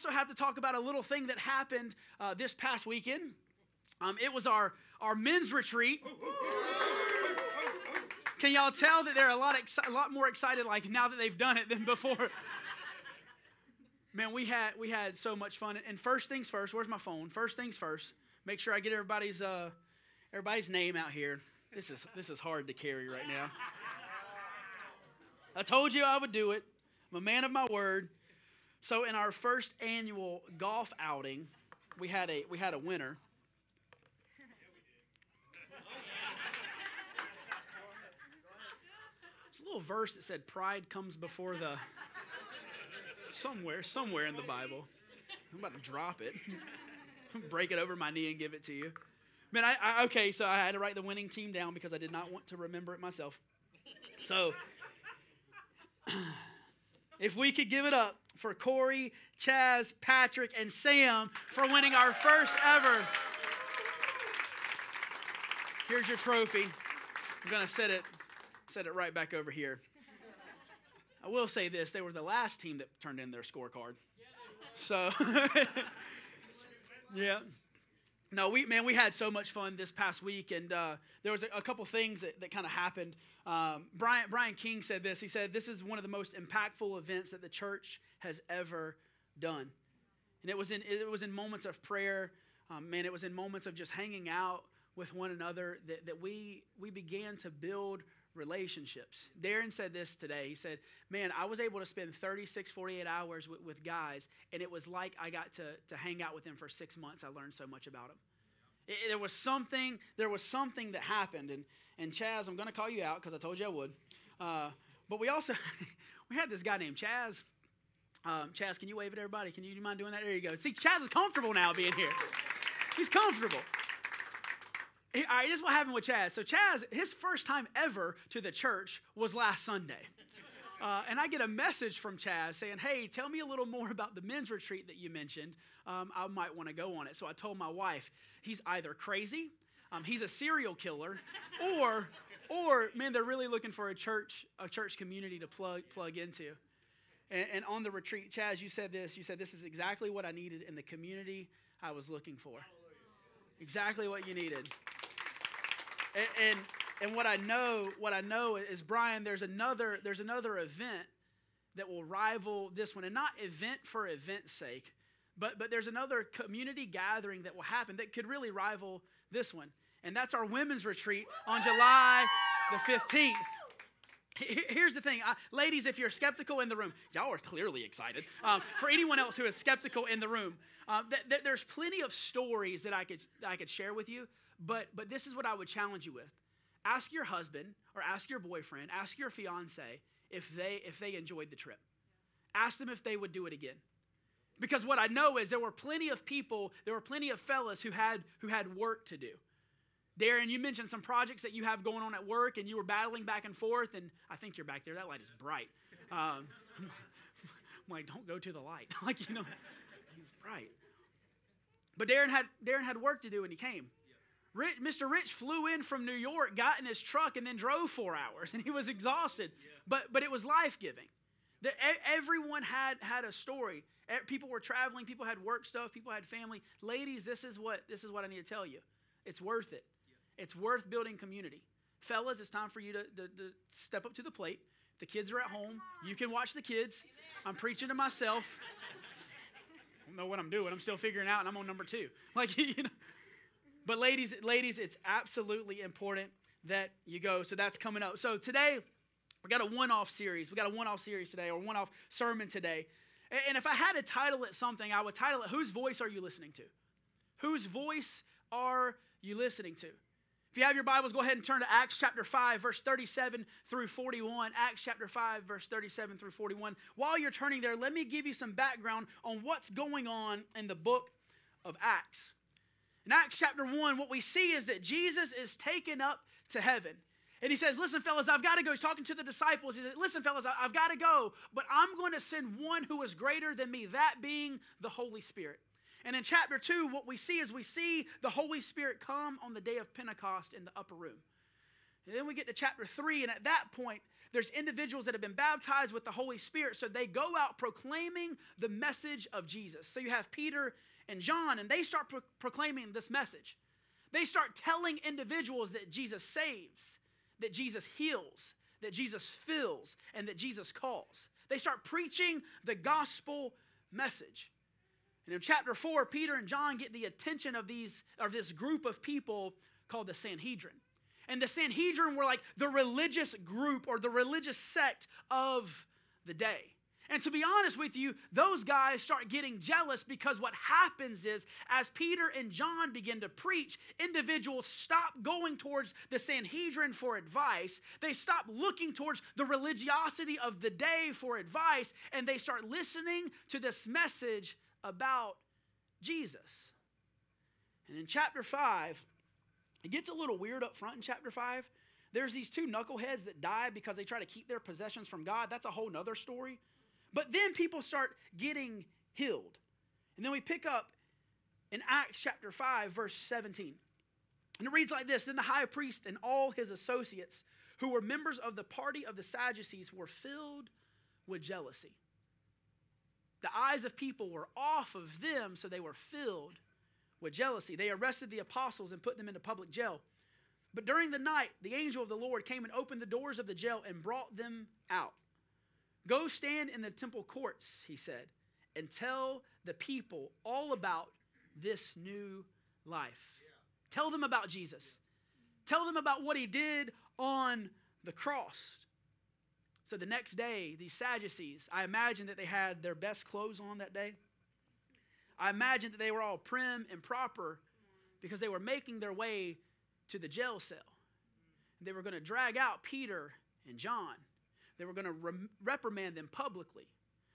also have to talk about a little thing that happened uh, this past weekend. Um, it was our, our men's retreat. Can y'all tell that they're a lot, a lot more excited like now that they've done it than before? Man, we had we had so much fun. And first things first, where's my phone? First things first, make sure I get everybody's uh, everybody's name out here. This is this is hard to carry right now. I told you I would do it. I'm a man of my word. So in our first annual golf outing, we had a we had a winner. There's a little verse that said pride comes before the somewhere, somewhere in the Bible. I'm about to drop it. Break it over my knee and give it to you. Man, I, I okay, so I had to write the winning team down because I did not want to remember it myself. So if we could give it up for Corey, Chaz, Patrick, and Sam for winning our first ever. Here's your trophy. I'm gonna set it, set it right back over here. I will say this: they were the last team that turned in their scorecard. So, yeah. No, we man, we had so much fun this past week, and uh, there was a, a, couple things that, that kind of happened. Um, Brian Brian King said this. He said this is one of the most impactful events that the church has ever done, and it was in it was in moments of prayer. Um, man, it was in moments of just hanging out with one another that, that we we began to build relationships. Darren said this today. He said, Man, I was able to spend 36, 48 hours with, with, guys, and it was like I got to, to hang out with them for six months. I learned so much about them. It, there was something, there was something that happened. And, and Chaz, I'm going to call you out because I told you I would. Uh, but we also, we had this guy named Chaz. Um, Chaz, can you wave at everybody? Can you, you mind doing that? There you go. See, Chaz is comfortable now being here. He's comfortable. All right, this is what happened with Chaz. So, Chaz, his first time ever to the church was last Sunday. Uh, and I get a message from Chaz saying, Hey, tell me a little more about the men's retreat that you mentioned. Um, I might want to go on it. So I told my wife, He's either crazy, um, he's a serial killer, or, or, man, they're really looking for a church, a church community to plug, plug into. And, and on the retreat, Chaz, you said this. You said, This is exactly what I needed in the community I was looking for. Exactly what you needed. And, and, and what I know, what I know is Brian, there's another, there's another event that will rival this one, and not event for event's sake, but but there's another community gathering that will happen that could really rival this one, and that's our women's retreat on July the 15th. Here's the thing, uh, ladies, if you're skeptical in the room, y'all are clearly excited. Um, for anyone else who is skeptical in the room, uh, th- th- there's plenty of stories that I could, that I could share with you, but, but this is what I would challenge you with. Ask your husband or ask your boyfriend, ask your fiance if they, if they enjoyed the trip. Ask them if they would do it again. Because what I know is there were plenty of people, there were plenty of fellas who had, who had work to do. Darren, you mentioned some projects that you have going on at work and you were battling back and forth, and I think you're back there. That light is bright. Um, I'm like, don't go to the light. like, you know, it's bright. But Darren had, Darren had work to do when he came. Rich, Mr. Rich flew in from New York, got in his truck, and then drove four hours, and he was exhausted. But, but it was life giving. Everyone had, had a story. People were traveling, people had work stuff, people had family. Ladies, this is what, this is what I need to tell you. It's worth it. It's worth building community. Fellas, it's time for you to, to, to step up to the plate. The kids are at home. You can watch the kids. I'm preaching to myself. I don't know what I'm doing. I'm still figuring out, and I'm on number two. Like, you know. But ladies, ladies, it's absolutely important that you go. So that's coming up. So today, we got a one-off series. We got a one-off series today, or one-off sermon today. And if I had to title it something, I would title it, Whose Voice Are You Listening to? Whose voice are you listening to? If you have your Bibles, go ahead and turn to Acts chapter 5, verse 37 through 41. Acts chapter 5, verse 37 through 41. While you're turning there, let me give you some background on what's going on in the book of Acts. In Acts chapter 1, what we see is that Jesus is taken up to heaven. And he says, Listen, fellas, I've got to go. He's talking to the disciples. He says, Listen, fellas, I've got to go, but I'm going to send one who is greater than me, that being the Holy Spirit. And in chapter 2, what we see is we see the Holy Spirit come on the day of Pentecost in the upper room. And then we get to chapter 3, and at that point, there's individuals that have been baptized with the Holy Spirit, so they go out proclaiming the message of Jesus. So you have Peter and John, and they start pro- proclaiming this message. They start telling individuals that Jesus saves, that Jesus heals, that Jesus fills, and that Jesus calls. They start preaching the gospel message. And in chapter 4, Peter and John get the attention of these of this group of people called the Sanhedrin. And the Sanhedrin were like the religious group or the religious sect of the day. And to be honest with you, those guys start getting jealous because what happens is, as Peter and John begin to preach, individuals stop going towards the Sanhedrin for advice. They stop looking towards the religiosity of the day for advice, and they start listening to this message about Jesus. And in chapter 5, it gets a little weird up front in chapter 5. There's these two knuckleheads that die because they try to keep their possessions from God. That's a whole nother story. But then people start getting healed. And then we pick up in Acts chapter 5, verse 17. And it reads like this Then the high priest and all his associates, who were members of the party of the Sadducees, were filled with jealousy. The eyes of people were off of them, so they were filled with jealousy. They arrested the apostles and put them into public jail. But during the night, the angel of the Lord came and opened the doors of the jail and brought them out. Go stand in the temple courts, he said, and tell the people all about this new life. Yeah. Tell them about Jesus. Tell them about what he did on the cross. So the next day, these Sadducees, I imagine that they had their best clothes on that day. I imagine that they were all prim and proper because they were making their way to the jail cell. They were going to drag out Peter and John they were going to re- reprimand them publicly.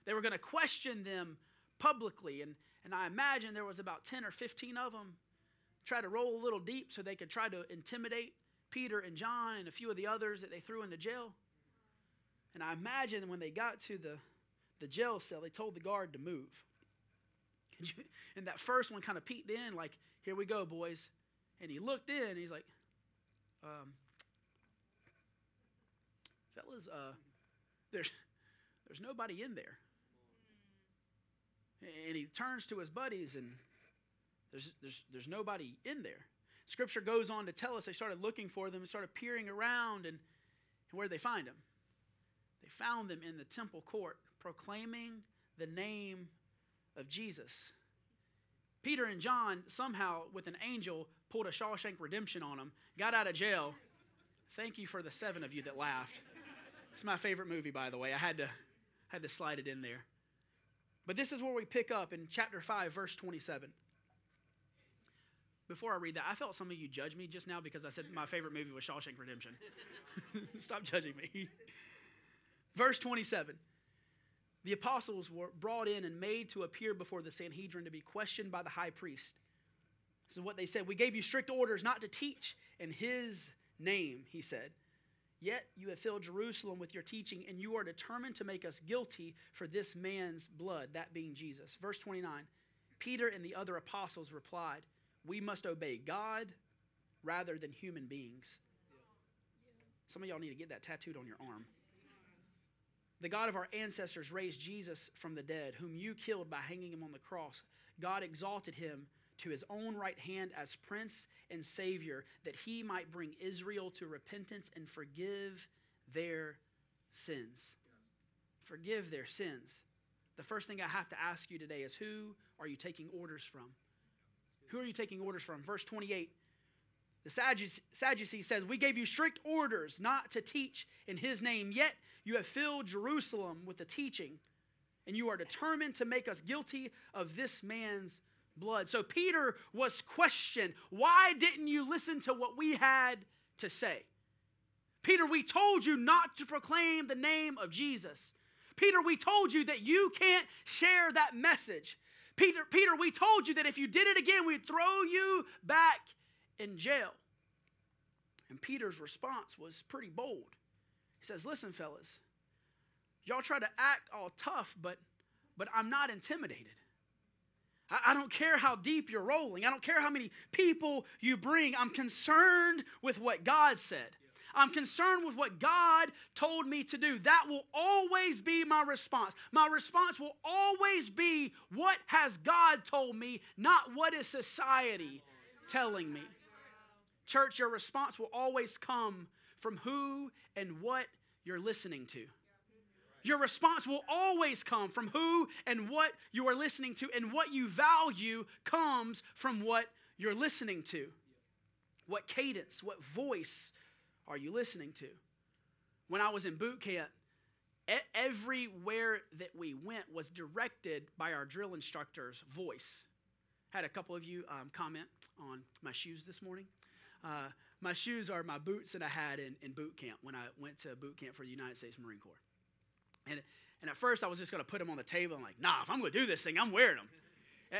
They were going to question them publicly. And, and I imagine there was about 10 or 15 of them try to roll a little deep so they could try to intimidate Peter and John and a few of the others that they threw into jail. And I imagine when they got to the, the jail cell, they told the guard to move. And that first one kind of peeked in, like, here we go, boys. And he looked in, and he's like, um, fellas, uh, there's, there's nobody in there. And he turns to his buddies, and there's, there's, there's nobody in there. Scripture goes on to tell us they started looking for them and started peering around, and, and where did they find them? They found them in the temple court, proclaiming the name of Jesus. Peter and John somehow, with an angel, pulled a Shawshank redemption on them, got out of jail. Thank you for the seven of you that laughed. It's my favorite movie, by the way. I had to, had to slide it in there. But this is where we pick up in chapter 5, verse 27. Before I read that, I felt some of you judge me just now because I said my favorite movie was Shawshank Redemption. Stop judging me. Verse 27. The apostles were brought in and made to appear before the Sanhedrin to be questioned by the high priest. This is what they said. We gave you strict orders not to teach in his name, he said. Yet you have filled Jerusalem with your teaching, and you are determined to make us guilty for this man's blood, that being Jesus. Verse 29 Peter and the other apostles replied, We must obey God rather than human beings. Some of y'all need to get that tattooed on your arm. The God of our ancestors raised Jesus from the dead, whom you killed by hanging him on the cross. God exalted him to his own right hand as prince and savior, that he might bring Israel to repentance and forgive their sins. Yes. Forgive their sins. The first thing I have to ask you today is who are you taking orders from? Who are you taking orders from? Verse 28. The Sadducee says, We gave you strict orders not to teach in his name, yet you have filled Jerusalem with the teaching, and you are determined to make us guilty of this man's blood. So Peter was questioned why didn't you listen to what we had to say? Peter, we told you not to proclaim the name of Jesus. Peter, we told you that you can't share that message. Peter, Peter, we told you that if you did it again, we'd throw you back in jail. And Peter's response was pretty bold. He says, Listen, fellas, y'all try to act all tough, but, but I'm not intimidated. I don't care how deep you're rolling. I don't care how many people you bring. I'm concerned with what God said. I'm concerned with what God told me to do. That will always be my response. My response will always be what has God told me, not what is society telling me. Church, your response will always come from who and what you're listening to. Your response will always come from who and what you are listening to, and what you value comes from what you're listening to. What cadence, what voice are you listening to? When I was in boot camp, everywhere that we went was directed by our drill instructor's voice. Had a couple of you um, comment on my shoes this morning. Uh, my shoes are my boots that I had in, in boot camp when I went to boot camp for the United States Marine Corps. And, and at first I was just going to put them on the table and like, nah, if I'm going to do this thing, I'm wearing them.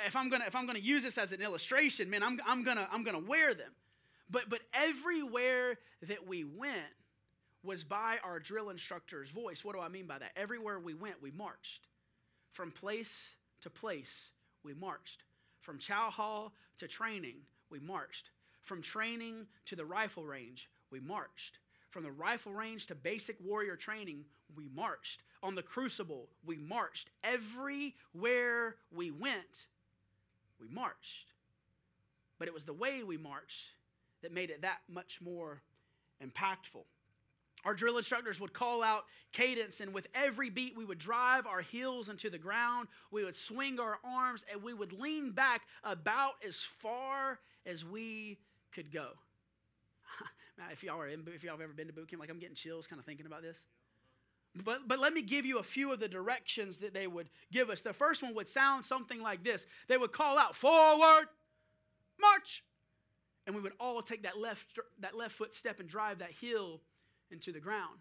If I'm going to if I'm going to use this as an illustration, man, I'm, I'm going to I'm going to wear them. But but everywhere that we went was by our drill instructor's voice. What do I mean by that? Everywhere we went, we marched. From place to place, we marched. From chow hall to training, we marched. From training to the rifle range, we marched. From the rifle range to basic warrior training, we marched. On the crucible, we marched. Everywhere we went, we marched. But it was the way we marched that made it that much more impactful. Our drill instructors would call out cadence, and with every beat, we would drive our heels into the ground. We would swing our arms, and we would lean back about as far as we could go. if y'all are in, if y'all have ever been to boot camp, like I'm getting chills kind of thinking about this. But, but let me give you a few of the directions that they would give us. The first one would sound something like this they would call out, forward, march. And we would all take that left, that left foot step and drive that heel into the ground.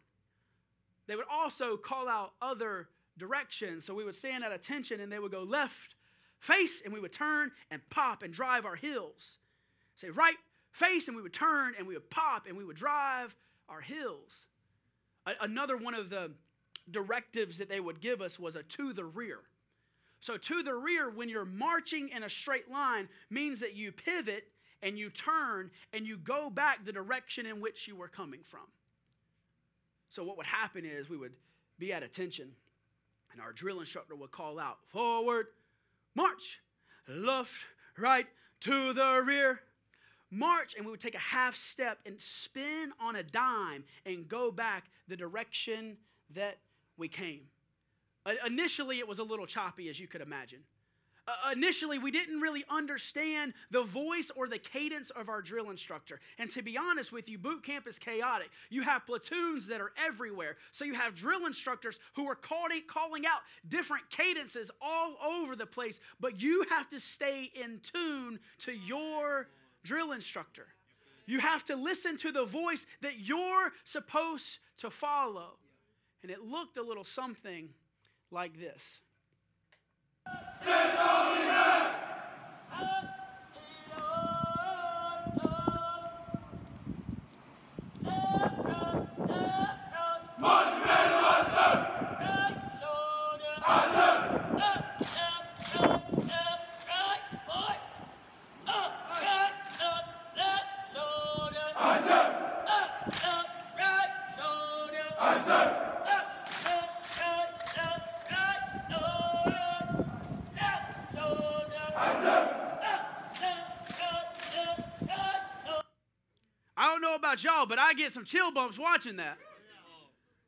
They would also call out other directions. So we would stand at attention and they would go left, face, and we would turn and pop and drive our heels. Say right, face, and we would turn and we would pop and we would drive our heels. Another one of the directives that they would give us was a to the rear. So, to the rear, when you're marching in a straight line, means that you pivot and you turn and you go back the direction in which you were coming from. So, what would happen is we would be at attention, and our drill instructor would call out, Forward, march, left, right, to the rear, march, and we would take a half step and spin on a dime and go back the direction that we came. Initially, it was a little choppy, as you could imagine. Uh, initially, we didn't really understand the voice or the cadence of our drill instructor. And to be honest with you, boot camp is chaotic. You have platoons that are everywhere. So you have drill instructors who are calling, calling out different cadences all over the place, but you have to stay in tune to your drill instructor. You have to listen to the voice that you're supposed to follow. And it looked a little something like this. About y'all, but I get some chill bumps watching that.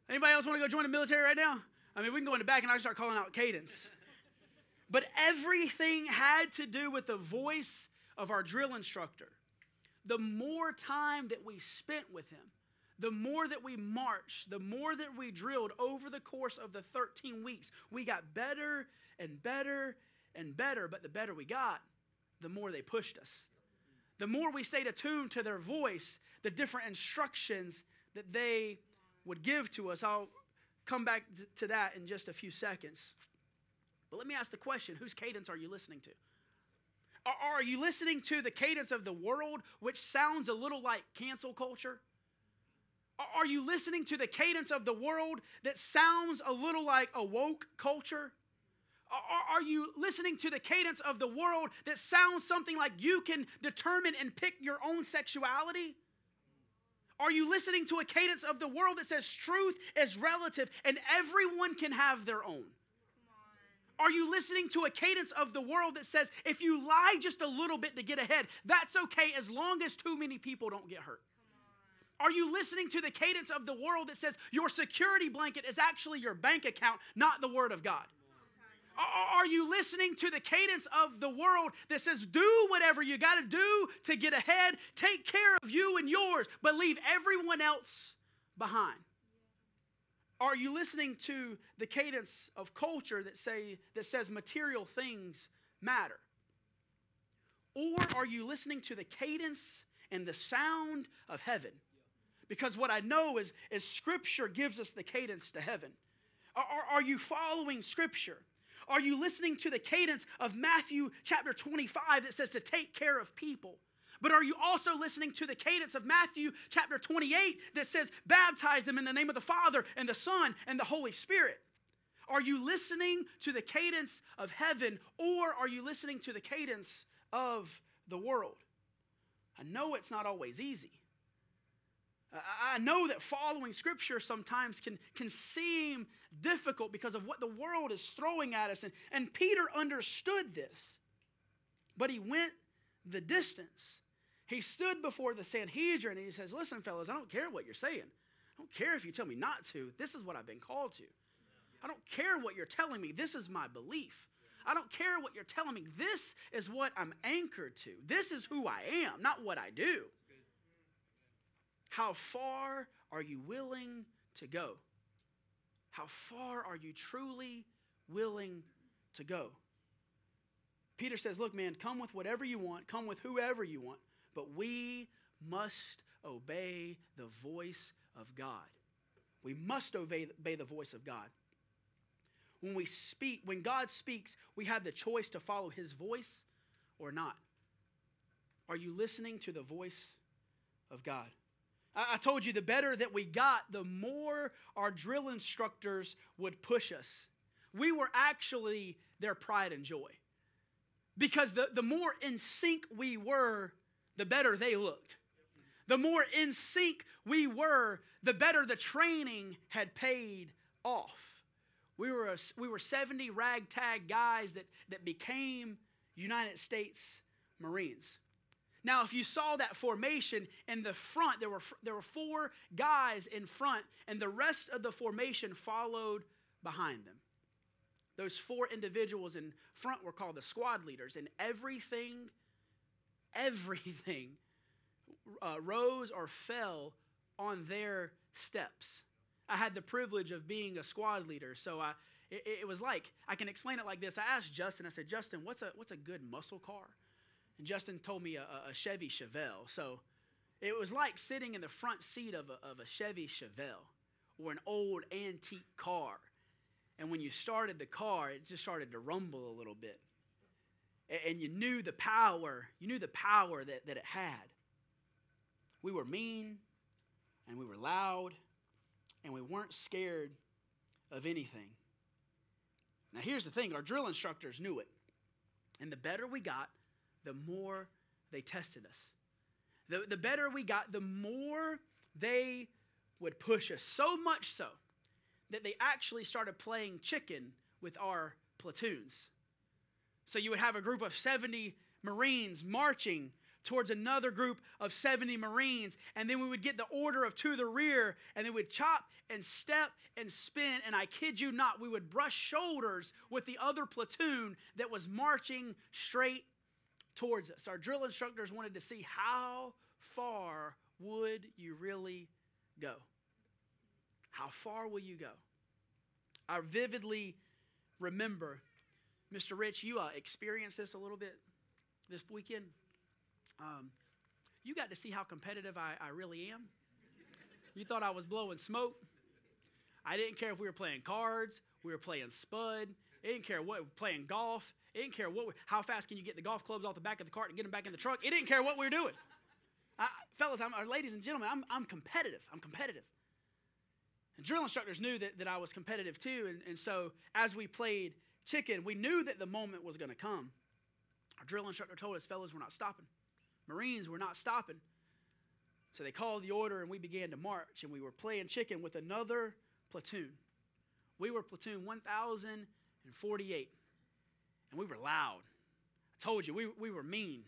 Anybody else want to go join the military right now? I mean, we can go in the back and I can start calling out cadence. But everything had to do with the voice of our drill instructor. The more time that we spent with him, the more that we marched, the more that we drilled over the course of the 13 weeks, we got better and better and better. But the better we got, the more they pushed us the more we stayed attuned to their voice, the different instructions that they would give to us. I'll come back to that in just a few seconds. But let me ask the question whose cadence are you listening to? Are, you listening to the cadence of the world, which sounds a little like cancel culture? Are you listening to the cadence of the world that sounds a little like a woke culture? Are you listening to the cadence of the world that sounds something like you can determine and pick your own sexuality? Are you listening to a cadence of the world that says truth is relative and everyone can have their own? Are you listening to a cadence of the world that says if you lie just a little bit to get ahead, that's okay as long as too many people don't get hurt? Are you listening to the cadence of the world that says your security blanket is actually your bank account, not the Word of God? Are you listening to the cadence of the world that says, do whatever you got to do to get ahead, take care of you and yours, but leave everyone else behind? Are you listening to the cadence of culture that, say, that says material things matter? Or are you listening to the cadence and the sound of heaven? Because what I know is, is Scripture gives us the cadence to heaven. Are, are, are you following Scripture? Are you listening to the cadence of Matthew chapter 25 that says to take care of people? But are you also listening to the cadence of Matthew chapter 28 that says, baptize them in the name of the Father and the Son and the Holy Spirit? Are you listening to the cadence of heaven or are you listening to the cadence of the world? I know it's not always easy. I know that following Scripture sometimes can, can seem difficult because of what the world is throwing at us. And, and Peter understood this, but he went the distance. He stood before the Sanhedrin and he says, Listen, fellas, I don't care what you're saying. I don't care if you tell me not to. This is what I've been called to. I don't care what you're telling me. This is my belief. I don't care what you're telling me. This is what I'm anchored to. This is who I am, not what I do. How far are you willing to go? How far are you truly willing to go? Peter says, Look, man, come with whatever you want, come with whoever you want, but we must obey the voice of God. We must obey, obey the voice of God. When we speak, when God speaks, we have the choice to follow his voice or not. Are you listening to the voice of God? I told you the better that we got, the more our drill instructors would push us. We were actually their pride and joy. Because the, the more in sync we were, the better they looked. The more in sync we were, the better the training had paid off. We were, a, we were 70 ragtag guys that, that became United States Marines. Now, if you saw that formation in the front, there were, there were four guys in front, and the rest of the formation followed behind them. Those four individuals in front were called the squad leaders, and everything, everything uh, rose or fell on their steps. I had the privilege of being a squad leader, so I, it, it was like I can explain it like this. I asked Justin. I said, "Justin, what's a what's a good muscle car?" And Justin told me a, a Chevy Chevelle. So it was like sitting in the front seat of a, of a Chevy Chevelle or an old antique car. And when you started the car, it just started to rumble a little bit. And you knew the power, you knew the power that, that it had. We were mean and we were loud and we weren't scared of anything. Now, here's the thing our drill instructors knew it. And the better we got, the more they tested us. The, the better we got, the more they would push us. So much so that they actually started playing chicken with our platoons. So you would have a group of 70 Marines marching towards another group of 70 Marines, and then we would get the order of to the rear, and they would chop and step and spin, and I kid you not, we would brush shoulders with the other platoon that was marching straight towards us. Our drill instructors wanted to see how far would you really go? How far will you go? I vividly remember, Mr. Rich, you uh, experienced this a little bit this weekend. Um, you got to see how competitive I, I really am. You thought I was blowing smoke. I didn't care if we were playing cards, we were playing spud, I didn't care what, playing golf. It didn't care what, how fast can you get the golf clubs off the back of the cart and get them back in the truck. It didn't care what we were doing. I, fellas, I'm, or ladies and gentlemen, I'm, I'm competitive. I'm competitive. And drill instructors knew that, that I was competitive too. And, and so as we played chicken, we knew that the moment was going to come. Our drill instructor told us, fellas, we're not stopping. Marines, we're not stopping. So they called the order and we began to march and we were playing chicken with another platoon. We were platoon 1048 and we were loud. I told you, we, we were mean.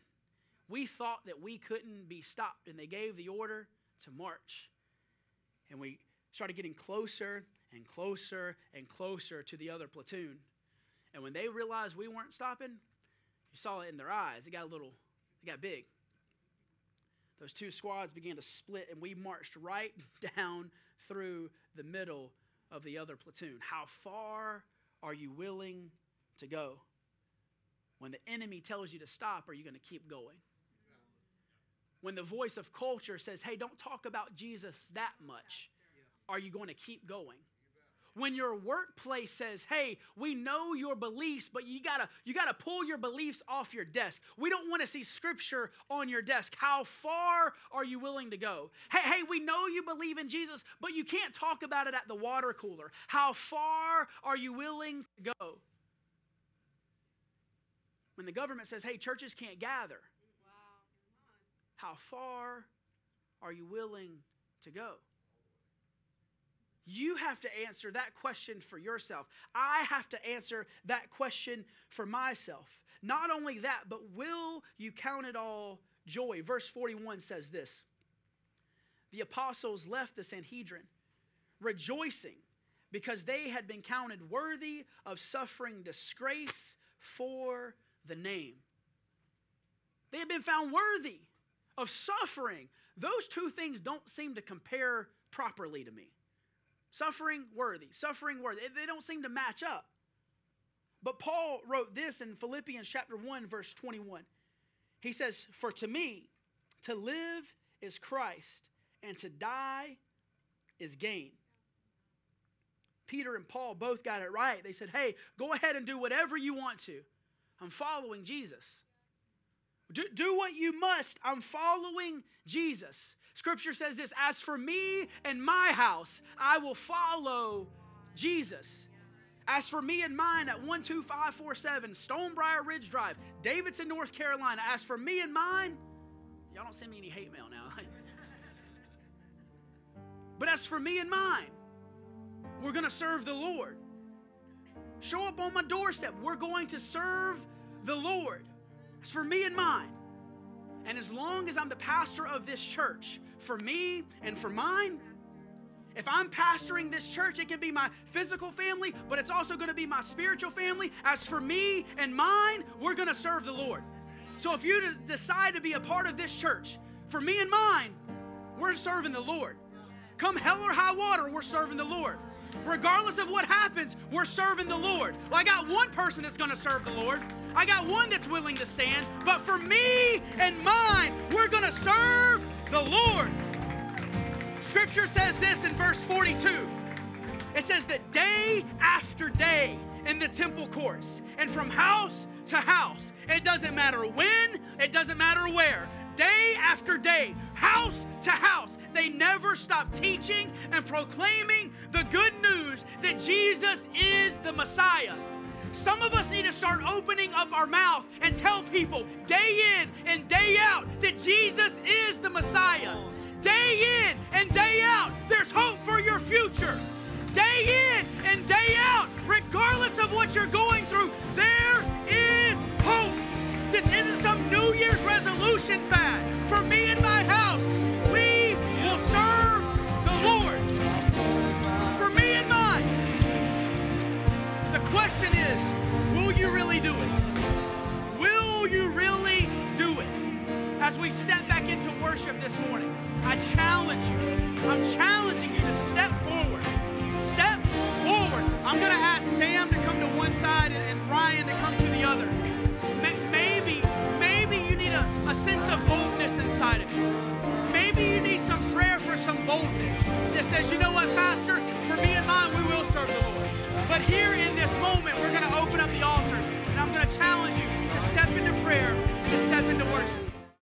We thought that we couldn't be stopped and they gave the order to march. And we started getting closer and closer and closer to the other platoon. And when they realized we weren't stopping, you saw it in their eyes. It got a little, it got big. Those two squads began to split, and we marched right down through the middle of the other platoon. How far are you willing to go? When the enemy tells you to stop, are you going to keep going? When the voice of culture says, hey, don't talk about Jesus that much, are you going to keep going? when your workplace says, "Hey, we know your beliefs, but you got to you got to pull your beliefs off your desk. We don't want to see scripture on your desk. How far are you willing to go? Hey, hey, we know you believe in Jesus, but you can't talk about it at the water cooler. How far are you willing to go?" When the government says, "Hey, churches can't gather." Wow. How far are you willing to go? You have to answer that question for yourself. I have to answer that question for myself. Not only that, but will you count it all joy? Verse 41 says this The apostles left the Sanhedrin rejoicing because they had been counted worthy of suffering disgrace for the name. They had been found worthy of suffering. Those two things don't seem to compare properly to me. Suffering worthy, suffering worthy. They don't seem to match up. But Paul wrote this in Philippians chapter 1 verse 21. He says, "For to me to live is Christ and to die is gain." Peter and Paul both got it right. They said, "Hey, go ahead and do whatever you want to. I'm following Jesus." Do, do what you must. I'm following Jesus. Scripture says this As for me and my house, I will follow Jesus. As for me and mine at 12547 Stonebriar Ridge Drive, Davidson, North Carolina. As for me and mine, y'all don't send me any hate mail now. but as for me and mine, we're going to serve the Lord. Show up on my doorstep. We're going to serve the Lord. As for me and mine, and as long as I'm the pastor of this church, for me and for mine, if I'm pastoring this church, it can be my physical family, but it's also going to be my spiritual family. As for me and mine, we're going to serve the Lord. So if you decide to be a part of this church, for me and mine, we're serving the Lord. Come hell or high water, we're serving the Lord. Regardless of what happens, we're serving the Lord. Well, I got one person that's going to serve the Lord. I got one that's willing to stand. But for me and mine, we're going to serve the Lord. Scripture says this in verse 42. It says that day after day in the temple courts and from house to house, it doesn't matter when, it doesn't matter where, day after day, house to house, they never stop teaching and proclaiming the good news that Jesus is the Messiah. Some of us need to start opening up our mouth and tell people day in and day out that Jesus is the Messiah. Day in and day out, there's hope for your future. Day in and day out, regardless of what you're going through, there is hope. This isn't some New Year's